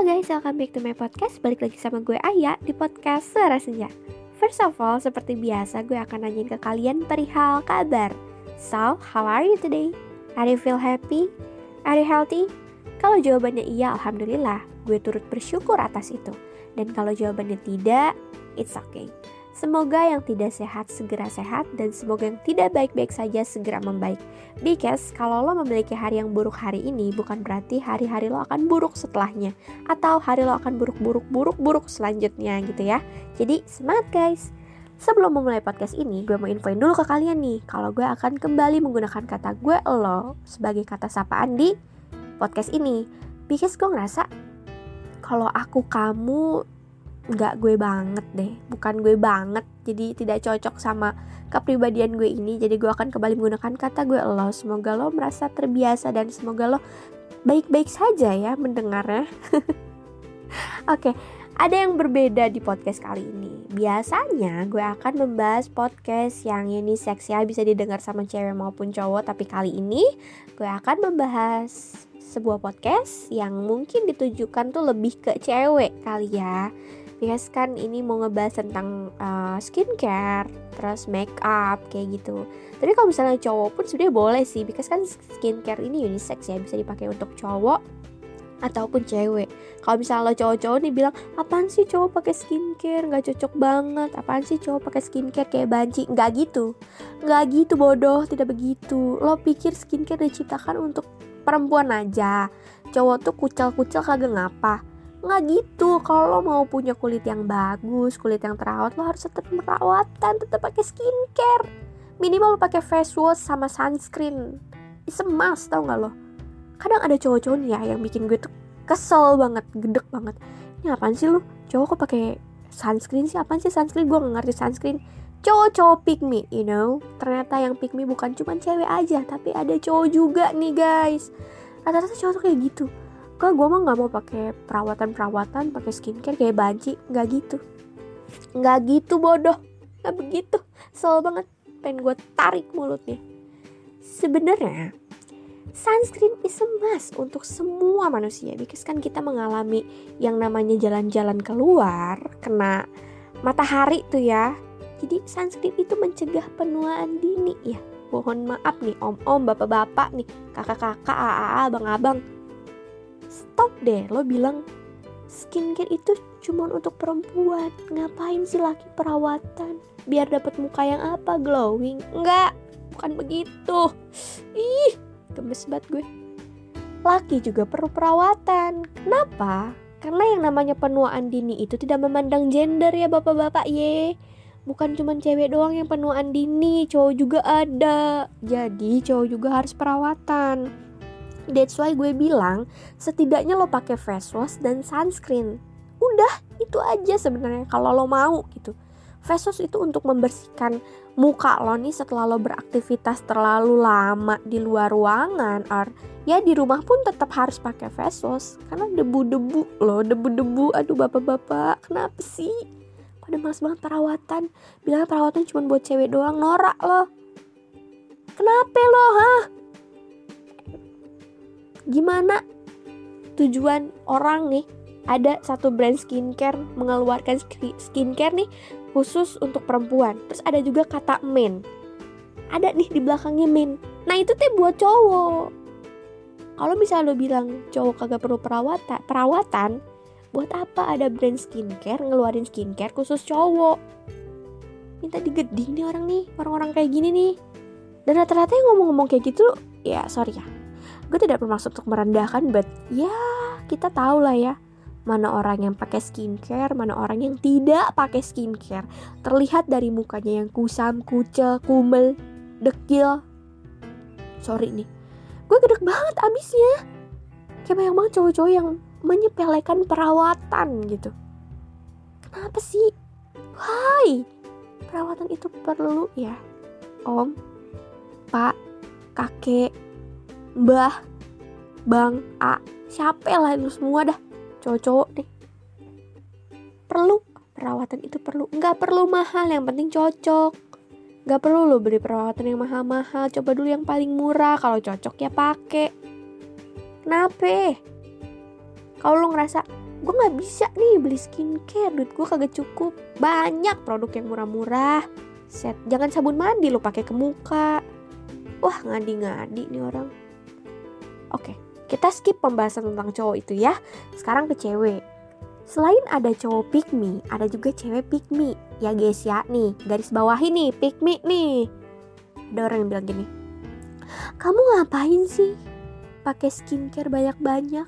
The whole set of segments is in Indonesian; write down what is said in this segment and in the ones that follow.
Halo guys, welcome back to my podcast Balik lagi sama gue Aya di podcast Suara Senja First of all, seperti biasa gue akan nanyain ke kalian perihal kabar So, how are you today? Are you feel happy? Are you healthy? Kalau jawabannya iya, Alhamdulillah Gue turut bersyukur atas itu Dan kalau jawabannya tidak, it's okay Semoga yang tidak sehat segera sehat dan semoga yang tidak baik-baik saja segera membaik. Because kalau lo memiliki hari yang buruk hari ini bukan berarti hari-hari lo akan buruk setelahnya atau hari lo akan buruk-buruk-buruk-buruk selanjutnya gitu ya. Jadi semangat guys. Sebelum memulai podcast ini, gue mau infoin dulu ke kalian nih kalau gue akan kembali menggunakan kata gue lo sebagai kata sapaan di podcast ini. Because gue ngerasa kalau aku kamu nggak gue banget deh. Bukan gue banget jadi tidak cocok sama kepribadian gue ini. Jadi gue akan kembali menggunakan kata gue lo. Semoga lo merasa terbiasa dan semoga lo baik-baik saja ya mendengarnya. Oke ada yang berbeda di podcast kali ini. Biasanya gue akan membahas podcast yang ini seksi ya bisa didengar sama cewek maupun cowok. Tapi kali ini gue akan membahas sebuah podcast yang mungkin ditujukan tuh lebih ke cewek kali ya Because kan ini mau ngebahas tentang uh, skincare, terus make up kayak gitu. Tapi kalau misalnya cowok pun sebenarnya boleh sih, because kan skincare ini unisex ya, bisa dipakai untuk cowok ataupun cewek. Kalau misalnya lo cowok-cowok nih bilang, apaan sih cowok pakai skincare, nggak cocok banget. Apaan sih cowok pakai skincare kayak banci? Nggak gitu, nggak gitu bodoh, tidak begitu. Lo pikir skincare diciptakan untuk perempuan aja. Cowok tuh kucel-kucel kagak ngapa nggak gitu kalau mau punya kulit yang bagus kulit yang terawat lo harus tetap merawatan tetap pakai skincare. Minimal lo pakai face wash sama sunscreen. It's a must tau nggak lo? Kadang ada cowok-cowok nih ya yang bikin gue tuh kesel banget gedek banget. Ini apaan sih lo? Cowok kok pakai sunscreen sih? Apaan sih sunscreen? Gue nggak ngerti sunscreen. Cowok-cowok pick me you know? Ternyata yang pick me bukan cuma cewek aja tapi ada cowok juga nih guys. Rata-rata cowok tuh kayak gitu kok gue mah nggak mau pakai perawatan perawatan pakai skincare kayak banci nggak gitu. Nggak gitu bodoh. Nggak begitu. Sel banget. Pengen gue tarik mulutnya. Sebenarnya sunscreen is a must untuk semua manusia because kan kita mengalami yang namanya jalan-jalan keluar kena matahari tuh ya. Jadi sunscreen itu mencegah penuaan dini. Ya mohon maaf nih om-om bapak-bapak nih kakak-kakak aa abang-abang stop deh lo bilang. Skincare itu cuma untuk perempuan. Ngapain sih laki perawatan? Biar dapat muka yang apa? Glowing? Enggak bukan begitu. Ih gemes banget gue. Laki juga perlu perawatan. Kenapa? Karena yang namanya penuaan dini itu tidak memandang gender ya bapak-bapak ye. Bukan cuma cewek doang yang penuaan dini cowok juga ada. Jadi cowok juga harus perawatan That's why gue bilang setidaknya lo pakai face wash dan sunscreen. Udah itu aja sebenarnya kalau lo mau gitu. Face wash itu untuk membersihkan muka lo nih setelah lo beraktivitas terlalu lama di luar ruangan or ya di rumah pun tetap harus pakai face wash. Karena debu-debu lo debu-debu aduh bapak-bapak kenapa sih? Pada males banget perawatan. Bilang perawatan cuma buat cewek doang norak lo. Kenapa lo hah gimana tujuan orang nih ada satu brand skincare mengeluarkan skincare nih khusus untuk perempuan. Terus ada juga kata men. Ada nih di belakangnya men. Nah itu teh buat cowok. Kalau misalnya lo bilang cowok kagak perlu perawatan perawatan buat apa ada brand skincare ngeluarin skincare khusus cowok? Minta digeding nih orang nih orang-orang kayak gini nih. Dan rata-rata yang ngomong-ngomong kayak gitu ya sorry ya gue tidak bermaksud untuk merendahkan but ya kita tahu lah ya mana orang yang pakai skincare, mana orang yang tidak pakai skincare. Terlihat dari mukanya yang kusam, kucel, kumel, dekil. Sorry nih, gue gedek banget abisnya. Kayak banyak banget cowok-cowok yang menyepelekan perawatan gitu. Kenapa sih? Why? Perawatan itu perlu ya, om, pak, kakek, mbah bang a siapa lah itu semua dah? Cowok-cowok deh perlu perawatan itu perlu. Nggak perlu mahal yang penting cocok. Nggak perlu lo beli perawatan yang mahal-mahal. Coba dulu yang paling murah. Kalau cocok ya pakai. Kenapa? Kalau lo ngerasa gue nggak bisa nih beli skincare. Duit gue kagak cukup. Banyak produk yang murah-murah. Set jangan sabun mandi lo pakai ke muka. Wah ngadi-ngadi nih orang oke kita skip pembahasan tentang cowok itu ya sekarang ke cewek Selain ada cowok pick me, ada juga cewek pick me. Ya guys ya, nih garis bawah ini pick me nih. Ada orang yang bilang gini, kamu ngapain sih pakai skincare banyak-banyak?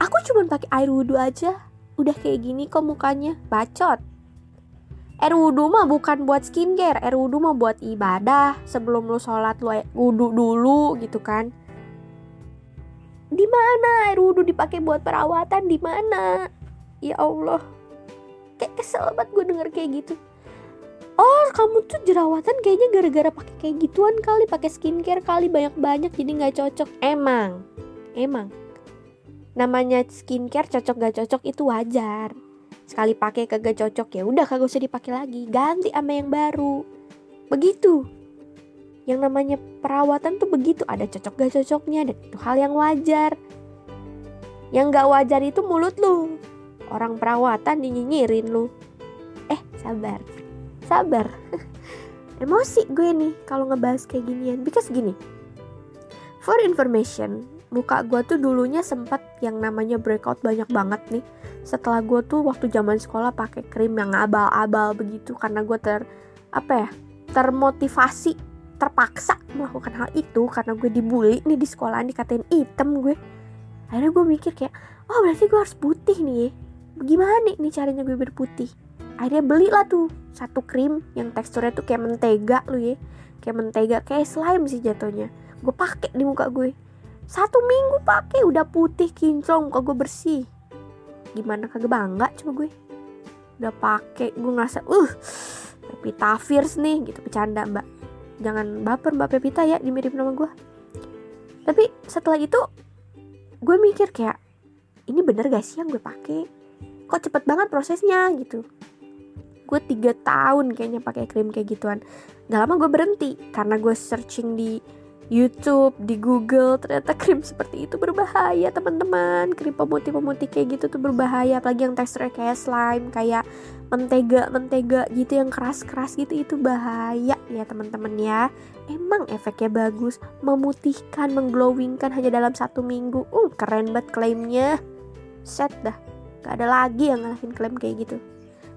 Aku cuma pakai air wudhu aja, udah kayak gini kok mukanya, bacot. Air wudhu mah bukan buat skincare, air wudhu mah buat ibadah. Sebelum lu sholat lu wudhu dulu gitu kan. Di mana? Air wudhu dipakai buat perawatan? Di mana? ya Allah. Kayak kesel banget gue denger kayak gitu. Oh kamu tuh jerawatan kayaknya gara-gara pakai kayak gituan kali pakai skincare kali banyak-banyak jadi nggak cocok. Emang emang. Namanya skincare cocok gak cocok itu wajar. Sekali pakai kagak cocok ya udah kagak usah dipakai lagi. Ganti sama yang baru. Begitu yang namanya perawatan tuh begitu ada cocok gak cocoknya dan itu hal yang wajar. Yang gak wajar itu mulut lu. Orang perawatan dinyinyirin lu. Eh sabar. Sabar. Emosi gue nih kalau ngebahas kayak ginian. Because gini for information muka gue tuh dulunya sempat yang namanya breakout banyak banget nih. Setelah gue tuh waktu zaman sekolah pakai krim yang abal-abal begitu karena gue ter apa ya termotivasi terpaksa melakukan hal itu karena gue dibully nih di sekolah dikatain item gue. Akhirnya gue mikir kayak oh berarti gue harus putih nih gimana nih, nih caranya gue berputih akhirnya belilah tuh satu krim yang teksturnya tuh kayak mentega lu ya. Kayak mentega kayak slime sih jatuhnya. Gue pakai di muka gue. Satu minggu pakai udah putih kinclong muka gue bersih. Gimana kagak bangga coba gue. Udah pakai gue ngerasa uh Pepita fierce nih gitu bercanda mbak jangan baper mbak Pepita ya dimirip nama gue tapi setelah itu gue mikir kayak ini bener gak sih yang gue pakai? Kok cepet banget prosesnya gitu. Gue tiga tahun kayaknya pakai krim kayak gituan. Gak lama gue berhenti karena gue searching di YouTube, di Google ternyata krim seperti itu berbahaya teman-teman. Krim pemutih-pemutih kayak gitu tuh berbahaya apalagi yang teksturnya kayak slime kayak mentega-mentega gitu yang keras-keras gitu itu bahaya ya teman-teman ya. Emang efeknya bagus memutihkan mengglowingkan hanya dalam satu minggu. Uh keren banget klaimnya. Set dah. Gak ada lagi yang ngalahin klaim kayak gitu.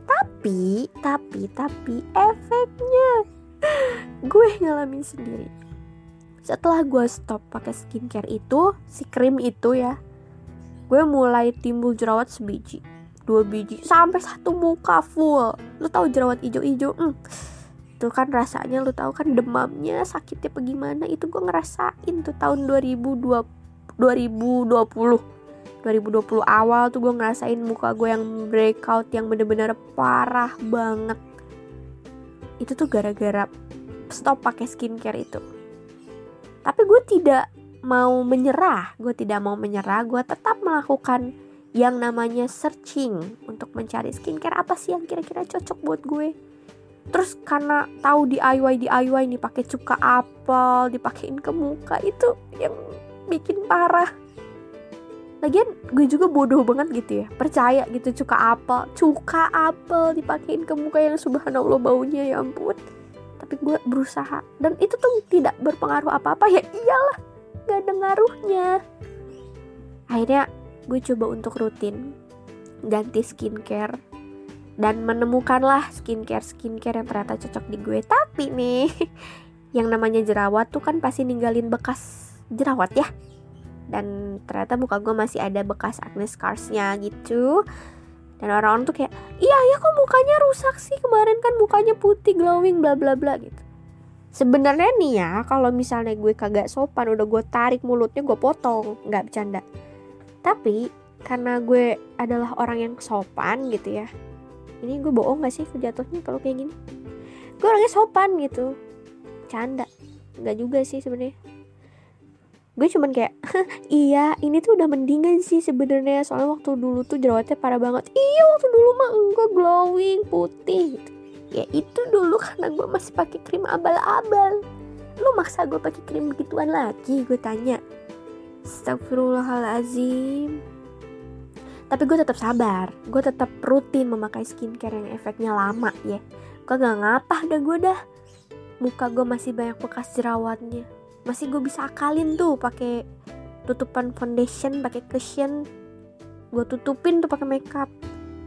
Tapi, tapi, tapi efeknya. Gue ngalamin sendiri. Setelah gue stop pakai skincare itu, si krim itu ya, gue mulai timbul jerawat sebiji, dua biji, sampai satu muka full. Lu tahu jerawat ijo-ijo? Hmm. Itu kan rasanya lu tahu kan demamnya, sakitnya bagaimana itu gue ngerasain tuh tahun 2020 2020 2020 awal tuh gue ngerasain muka gue yang breakout yang bener-bener parah banget itu tuh gara-gara stop pakai skincare itu tapi gue tidak mau menyerah. Gue tidak mau menyerah. Gue tetap melakukan yang namanya searching untuk mencari skincare. Apa sih yang kira-kira cocok buat gue? Terus karena tahu DIY DIY nih pakai cuka apel dipakein ke muka itu yang bikin parah. Lagian gue juga bodoh banget gitu ya. Percaya gitu cuka apel. Cuka apel dipakein ke muka yang subhanallah baunya ya ampun tapi gue berusaha. Dan itu tuh tidak berpengaruh apa-apa ya iyalah gak ada ngaruhnya. Akhirnya gue coba untuk rutin ganti skincare dan menemukanlah skincare skincare yang ternyata cocok di gue. Tapi nih yang namanya jerawat tuh kan pasti ninggalin bekas jerawat ya. Dan ternyata muka gue masih ada bekas acne scarsnya gitu dan orang-orang tuh kayak iya ya kok mukanya rusak sih kemarin kan mukanya putih glowing bla bla bla gitu. Sebenarnya nih ya kalau misalnya gue kagak sopan udah gue tarik mulutnya gue potong nggak bercanda. Tapi karena gue adalah orang yang sopan gitu ya ini gue bohong gak sih jatuhnya kalau kayak gini? Gue orangnya sopan gitu canda nggak juga sih sebenarnya gue cuman kayak iya ini tuh udah mendingan sih sebenarnya. Soalnya waktu dulu tuh jerawatnya parah banget. Iya waktu dulu mah enggak glowing putih gitu. ya itu dulu karena gue masih pakai krim abal-abal. Lu maksa gue pakai krim begituan lagi? Gue tanya. Astagfirullahalazim tapi gue tetap sabar. Gue tetap rutin memakai skincare yang efeknya lama ya. Gue gak ngapah dah gue dah. Muka gue masih banyak bekas jerawatnya masih gue bisa akalin tuh pakai tutupan foundation pakai cushion. Gue tutupin tuh pakai makeup.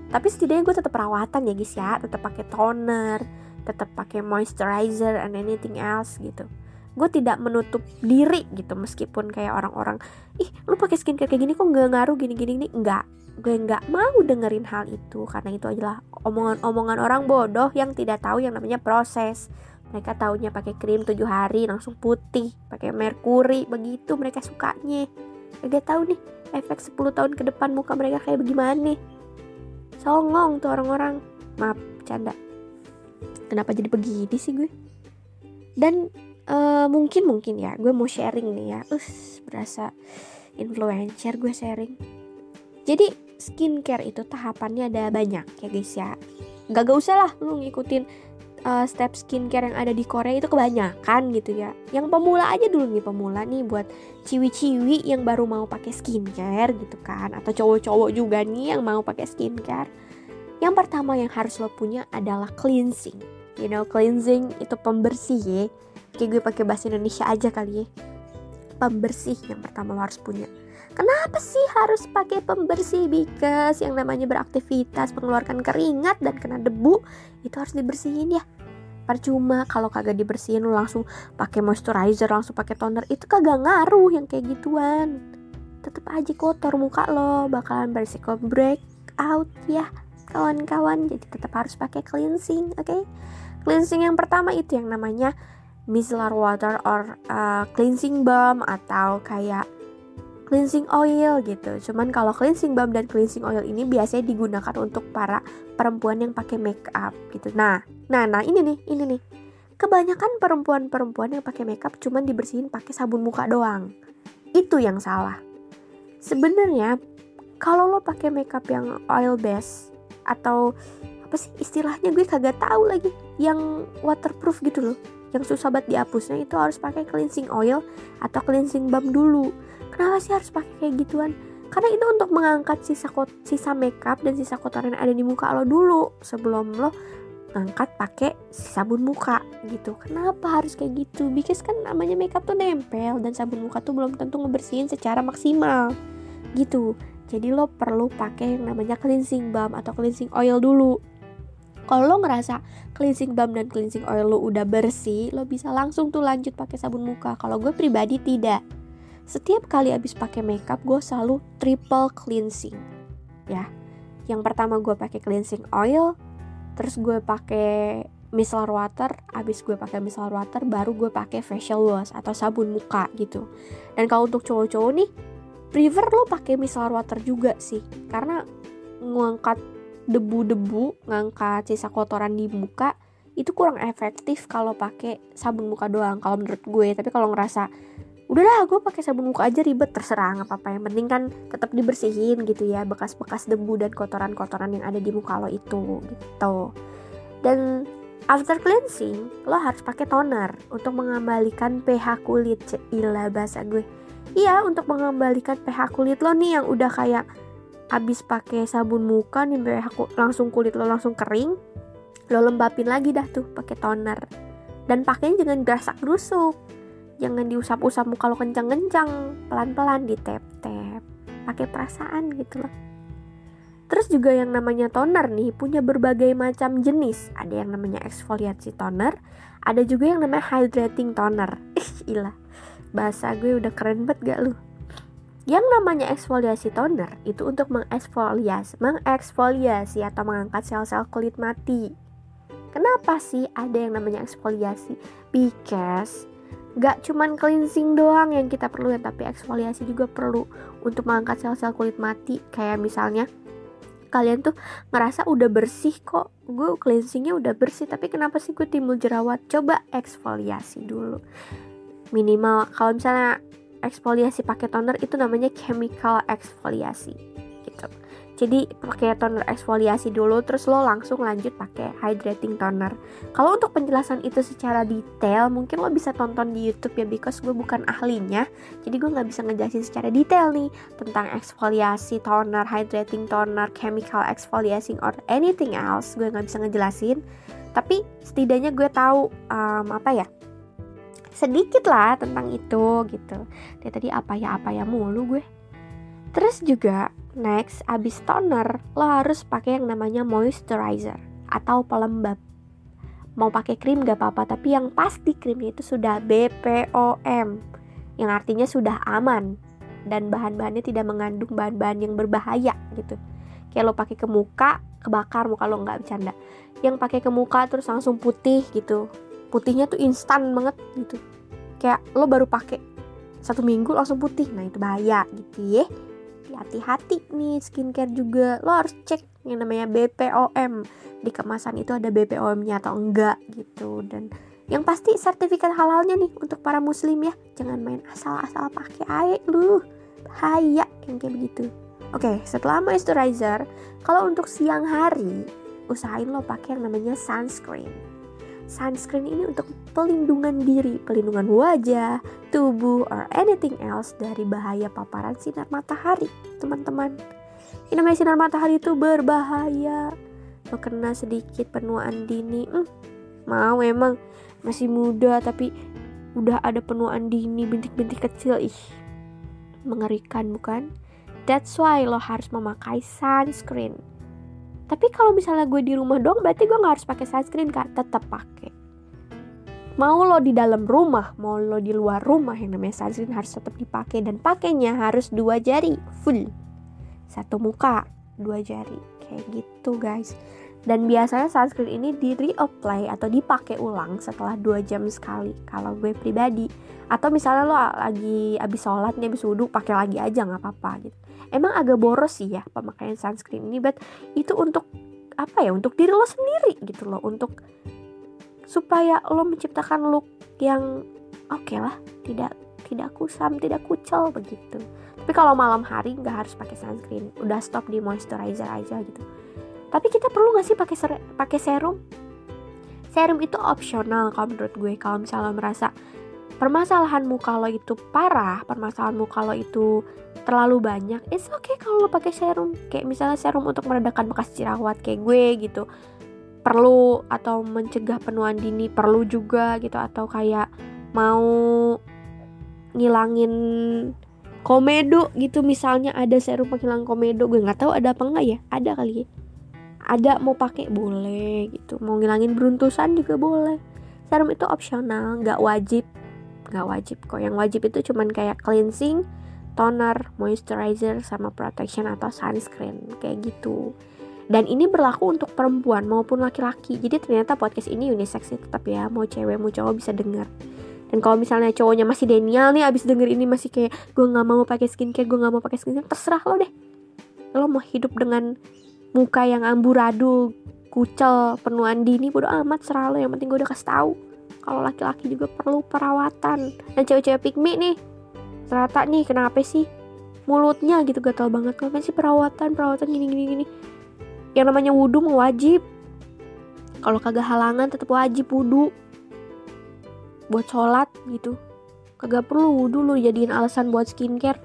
Tapi setidaknya gue tetap perawatan ya guys ya. Tetap pakai toner tetap pakai moisturizer and anything else gitu. Gue tidak menutup diri gitu meskipun kayak orang-orang ih lu pakai skincare kayak gini kok nggak ngaruh gini-gini? Nih enggak gue nggak mau dengerin hal itu karena itu adalah omongan-omongan orang bodoh yang tidak tahu yang namanya proses mereka taunya pakai krim tujuh hari langsung putih pakai merkuri begitu mereka sukanya. Gak tahu nih efek 10 tahun ke depan muka mereka kayak bagaimana. Nih songong tuh orang-orang. Maaf canda kenapa jadi begini sih gue? Dan uh, mungkin mungkin ya gue mau sharing nih ya. Us berasa influencer gue sharing. Jadi skincare itu tahapannya ada banyak ya guys ya. Gak gak usah lah lu ngikutin uh, step skincare yang ada di Korea itu kebanyakan gitu ya. Yang pemula aja dulu nih pemula nih buat ciwi-ciwi yang baru mau pakai skincare gitu kan. Atau cowok-cowok juga nih yang mau pakai skincare. Yang pertama yang harus lo punya adalah cleansing. You know cleansing itu pembersih ya. Kayak gue pakai bahasa Indonesia aja kali ya. Pembersih yang pertama lo harus punya kenapa sih harus pakai pembersih because yang namanya beraktivitas mengeluarkan keringat dan kena debu? Itu harus dibersihin ya. Percuma kalau kagak dibersihin lo langsung pakai moisturizer langsung pakai toner. Itu kagak ngaruh yang kayak gituan. Tetep aja kotor muka lo bakalan berisiko break out ya kawan-kawan. Jadi tetap harus pakai cleansing oke? Okay? cleansing yang pertama itu yang namanya micellar water or uh, cleansing balm atau kayak cleansing oil gitu. Cuman kalau cleansing balm dan cleansing oil ini biasanya digunakan untuk para perempuan yang pakai make up gitu. Nah, nah, nah ini nih, ini nih. Kebanyakan perempuan-perempuan yang pakai makeup cuman dibersihin pakai sabun muka doang. Itu yang salah. Sebenarnya kalau lo pakai makeup yang oil base atau apa sih istilahnya gue kagak tahu lagi yang waterproof gitu loh yang susah banget dihapusnya itu harus pakai cleansing oil atau cleansing balm dulu kenapa sih harus pakai kayak gituan? Karena itu untuk mengangkat sisa kot sisa makeup dan sisa kotoran yang ada di muka lo dulu sebelum lo ngangkat pakai sabun muka gitu. Kenapa harus kayak gitu? Because kan namanya makeup tuh nempel dan sabun muka tuh belum tentu ngebersihin secara maksimal gitu. Jadi lo perlu pakai yang namanya cleansing balm atau cleansing oil dulu. Kalau lo ngerasa cleansing balm dan cleansing oil lo udah bersih, lo bisa langsung tuh lanjut pakai sabun muka. Kalau gue pribadi tidak. Setiap kali abis pakai makeup, gue selalu triple cleansing. Ya, yang pertama gue pakai cleansing oil, terus gue pakai micellar water, abis gue pakai micellar water, baru gue pakai facial wash atau sabun muka gitu. Dan kalau untuk cowok-cowok nih, prefer lo pakai micellar water juga sih, karena ngangkat debu-debu ngangkat sisa kotoran di muka itu kurang efektif kalau pakai sabun muka doang kalau menurut gue tapi kalau ngerasa udahlah gue pakai sabun muka aja ribet terserah nggak apa-apa. Yang penting kan tetap dibersihin gitu ya bekas-bekas debu dan kotoran-kotoran yang ada di muka lo itu gitu. Dan after cleansing lo harus pakai toner untuk mengembalikan pH kulit ilah bahasa gue. Iya untuk mengembalikan pH kulit lo nih yang udah kayak abis pakai sabun muka nih aku langsung kulit lo langsung kering lo lembapin lagi dah tuh pakai toner. Dan pakainya jangan gerasak gerusuk jangan diusap-usap muka lo kencang-kencang pelan-pelan di tap-tap. Pakai perasaan gitu loh. Terus juga yang namanya toner nih punya berbagai macam jenis. Ada yang namanya eksfoliasi toner ada juga yang namanya hydrating toner. Ih ilah bahasa gue udah keren banget gak lu? Yang namanya eksfoliasi toner itu untuk mengeksfoliasi, mengeksfoliasi atau mengangkat sel-sel kulit mati. Kenapa sih ada yang namanya eksfoliasi? Because gak cuman cleansing doang yang kita perlu ya, tapi eksfoliasi juga perlu untuk mengangkat sel-sel kulit mati. Kayak misalnya kalian tuh ngerasa udah bersih kok gue cleansingnya udah bersih tapi kenapa sih gue timbul jerawat coba eksfoliasi dulu minimal kalau misalnya eksfoliasi pakai toner itu namanya chemical eksfoliasi. Jadi pakai toner eksfoliasi dulu terus lo langsung lanjut pakai hydrating toner. Kalau untuk penjelasan itu secara detail mungkin lo bisa tonton di YouTube ya because gue bukan ahlinya. Jadi gue nggak bisa ngejelasin secara detail nih tentang eksfoliasi toner hydrating toner chemical exfoliating or anything else. Gue nggak bisa ngejelasin. Tapi setidaknya gue tahu um, apa ya sedikit lah tentang itu gitu. Dari tadi apa ya apa ya mulu gue. Terus juga Next, abis toner, lo harus pakai yang namanya moisturizer atau pelembab. Mau pakai krim gak apa-apa, tapi yang pasti krimnya itu sudah BPOM, yang artinya sudah aman dan bahan-bahannya tidak mengandung bahan-bahan yang berbahaya gitu. Kayak lo pakai ke muka, kebakar muka lo nggak bercanda. Yang pakai ke muka terus langsung putih gitu. Putihnya tuh instan banget gitu. Kayak lo baru pakai satu minggu langsung putih, nah itu bahaya gitu ya hati-hati nih skincare juga. Lo harus cek yang namanya BPOM di kemasan itu ada BPOM-nya atau enggak gitu. Dan yang pasti sertifikat halalnya nih untuk para muslim ya. Jangan main asal-asal pakai air lu. Bahaya yang kayak begitu. Oke setelah moisturizer kalau untuk siang hari usahain lo pakai yang namanya sunscreen Sunscreen ini untuk pelindungan diri, pelindungan wajah, tubuh, or anything else dari bahaya paparan sinar matahari, teman-teman. Ini namanya sinar matahari itu berbahaya. Lo kena sedikit penuaan dini, hmm, mau emang masih muda tapi udah ada penuaan dini bintik-bintik kecil, ih mengerikan bukan? That's why lo harus memakai sunscreen tapi kalau misalnya gue di rumah doang berarti gue nggak harus pakai sunscreen kak. Tetap pakai. Mau lo di dalam rumah mau lo di luar rumah yang namanya sunscreen harus tetap dipakai. Dan pakainya harus dua jari full. Satu muka dua jari. Kayak gitu guys. Dan biasanya sunscreen ini di reapply atau dipakai ulang setelah dua jam sekali kalau gue pribadi. Atau misalnya lo lagi abis sholat nih abis wudhu pakai lagi aja nggak apa-apa gitu emang agak boros sih ya pemakaian sunscreen ini but itu untuk apa ya untuk diri lo sendiri gitu loh. Untuk supaya lo menciptakan look yang oke okay lah tidak tidak kusam tidak kucel begitu. Tapi kalau malam hari nggak harus pakai sunscreen udah stop di moisturizer aja gitu. Tapi kita perlu nggak sih pakai pakai serum? Serum itu opsional kalau menurut gue kalau misalnya merasa permasalahan muka lo itu parah permasalahan muka lo itu terlalu banyak it's okay kalau lo pakai serum. Kayak misalnya serum untuk meredakan bekas jerawat kayak gue gitu. Perlu atau mencegah penuaan dini perlu juga gitu atau kayak mau ngilangin komedo gitu. Misalnya ada serum penghilang komedo gue nggak tahu ada apa enggak ya? Ada kali ya. Ada mau pakai boleh gitu. Mau ngilangin beruntusan juga boleh. Serum itu opsional nggak wajib nggak wajib kok. Yang wajib itu cuman kayak cleansing toner moisturizer sama protection atau sunscreen. Kayak gitu. Dan ini berlaku untuk perempuan maupun laki-laki. Jadi ternyata podcast ini unisex ya tetap ya. Mau cewek mau cowok bisa denger. Dan kalau misalnya cowoknya masih Daniel nih abis denger ini masih kayak gue nggak mau pakai skincare gue nggak mau pakai skincare terserah lo deh. Lo mau hidup dengan muka yang amburadul kucel penuhan dini bodo amat serah lo. Yang penting gue udah kasih tahu kalau laki-laki juga perlu perawatan. Dan cewek-cewek pikmi nih ternyata nih kenapa sih mulutnya gitu gatal banget? Kenapa sih perawatan perawatan gini gini gini? Yang namanya wudhu mau wajib. Kalau kagak halangan tetap wajib wudhu buat sholat gitu. Kagak perlu wudhu lu jadiin alasan buat skincare.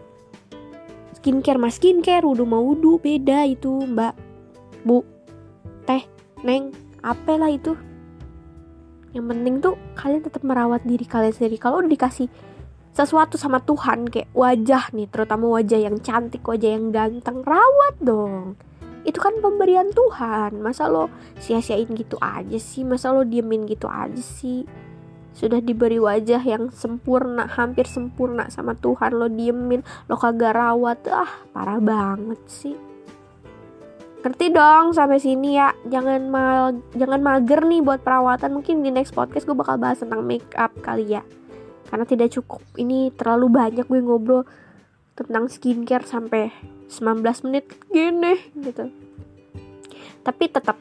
Skincare mas skincare wudhu mau wudhu beda itu mbak. Bu teh neng apa lah itu yang penting tuh kalian tetap merawat diri kalian sendiri. Kalau udah dikasih sesuatu sama Tuhan kayak wajah nih terutama wajah yang cantik wajah yang ganteng rawat dong. Itu kan pemberian Tuhan. Masa lo sia-siain gitu aja sih? Masa lo diemin gitu aja sih? Sudah diberi wajah yang sempurna hampir sempurna sama Tuhan lo diemin lo kagak rawat. Ah parah banget sih ngerti dong sampai sini ya. Jangan mal jangan mager nih buat perawatan. Mungkin di next podcast gue bakal bahas tentang make up kali ya. Karena tidak cukup. Ini terlalu banyak gue ngobrol tentang skincare sampai 19 menit gini gitu. Tapi tetap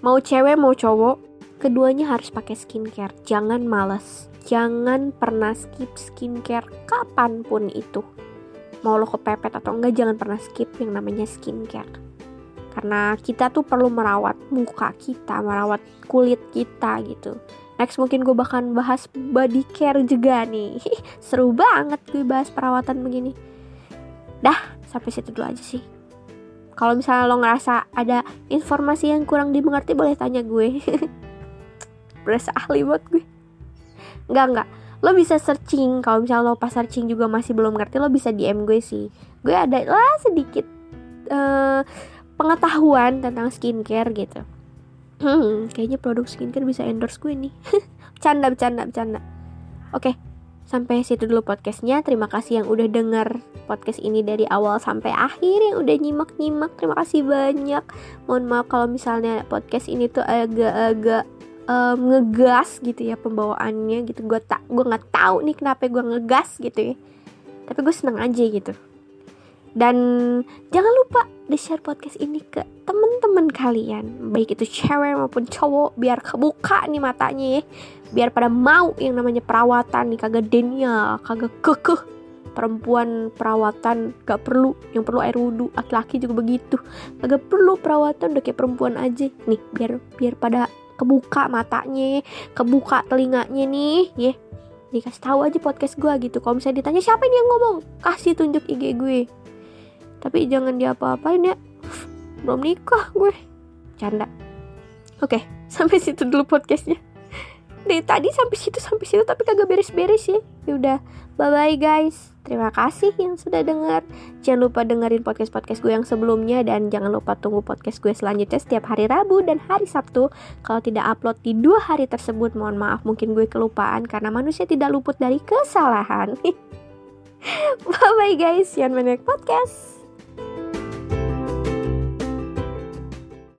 mau cewek mau cowok keduanya harus pakai skincare. Jangan males. Jangan pernah skip skincare kapan pun itu. Mau lo kepepet atau enggak jangan pernah skip yang namanya skincare karena kita tuh perlu merawat muka kita merawat kulit kita gitu. Next mungkin gue bahkan bahas body care juga nih. Seru banget gue bahas perawatan begini. Dah sampai situ dulu aja sih. Kalau misalnya lo ngerasa ada informasi yang kurang dimengerti boleh tanya gue. Berasa ahli buat gue. Enggak enggak lo bisa searching. Kalau misalnya lo pas searching juga masih belum ngerti lo bisa DM gue sih. Gue ada lah sedikit uh, pengetahuan tentang skincare gitu. Hmm, kayaknya produk skincare bisa endorse gue nih. Bercanda bercanda bercanda. Oke sampai situ dulu podcastnya. Terima kasih yang udah denger podcast ini dari awal sampai akhir yang udah nyimak nyimak terima kasih banyak. Mohon maaf kalau misalnya podcast ini tuh agak-agak um, ngegas gitu ya pembawaannya gitu. Gue tak gue nggak tahu nih kenapa gue ngegas gitu ya. Tapi gue seneng aja gitu dan jangan lupa di share podcast ini ke temen-temen kalian. Baik itu cewek maupun cowok biar kebuka nih matanya ya. Biar pada mau yang namanya perawatan nih kagak denya kagak kekeh. Perempuan perawatan gak perlu yang perlu air wudhu laki-laki juga begitu. Kagak perlu perawatan udah kayak perempuan aja. Nih biar biar pada kebuka matanya kebuka telinganya nih ya. Dikasih tahu aja podcast gue gitu. Kalau misalnya ditanya siapa ini yang ngomong? Kasih tunjuk IG gue tapi jangan diapa-apain ya. Belum nikah gue. Canda. Oke sampai situ dulu podcastnya. Dari tadi sampai situ sampai situ tapi kagak beres-beres ya. Ya udah bye bye guys. Terima kasih yang sudah dengar jangan lupa dengerin podcast podcast gue yang sebelumnya dan jangan lupa tunggu podcast gue selanjutnya setiap hari Rabu dan hari Sabtu. Kalau tidak upload di dua hari tersebut mohon maaf mungkin gue kelupaan karena manusia tidak luput dari kesalahan. Bye bye guys. Yan Menek Podcast Bye.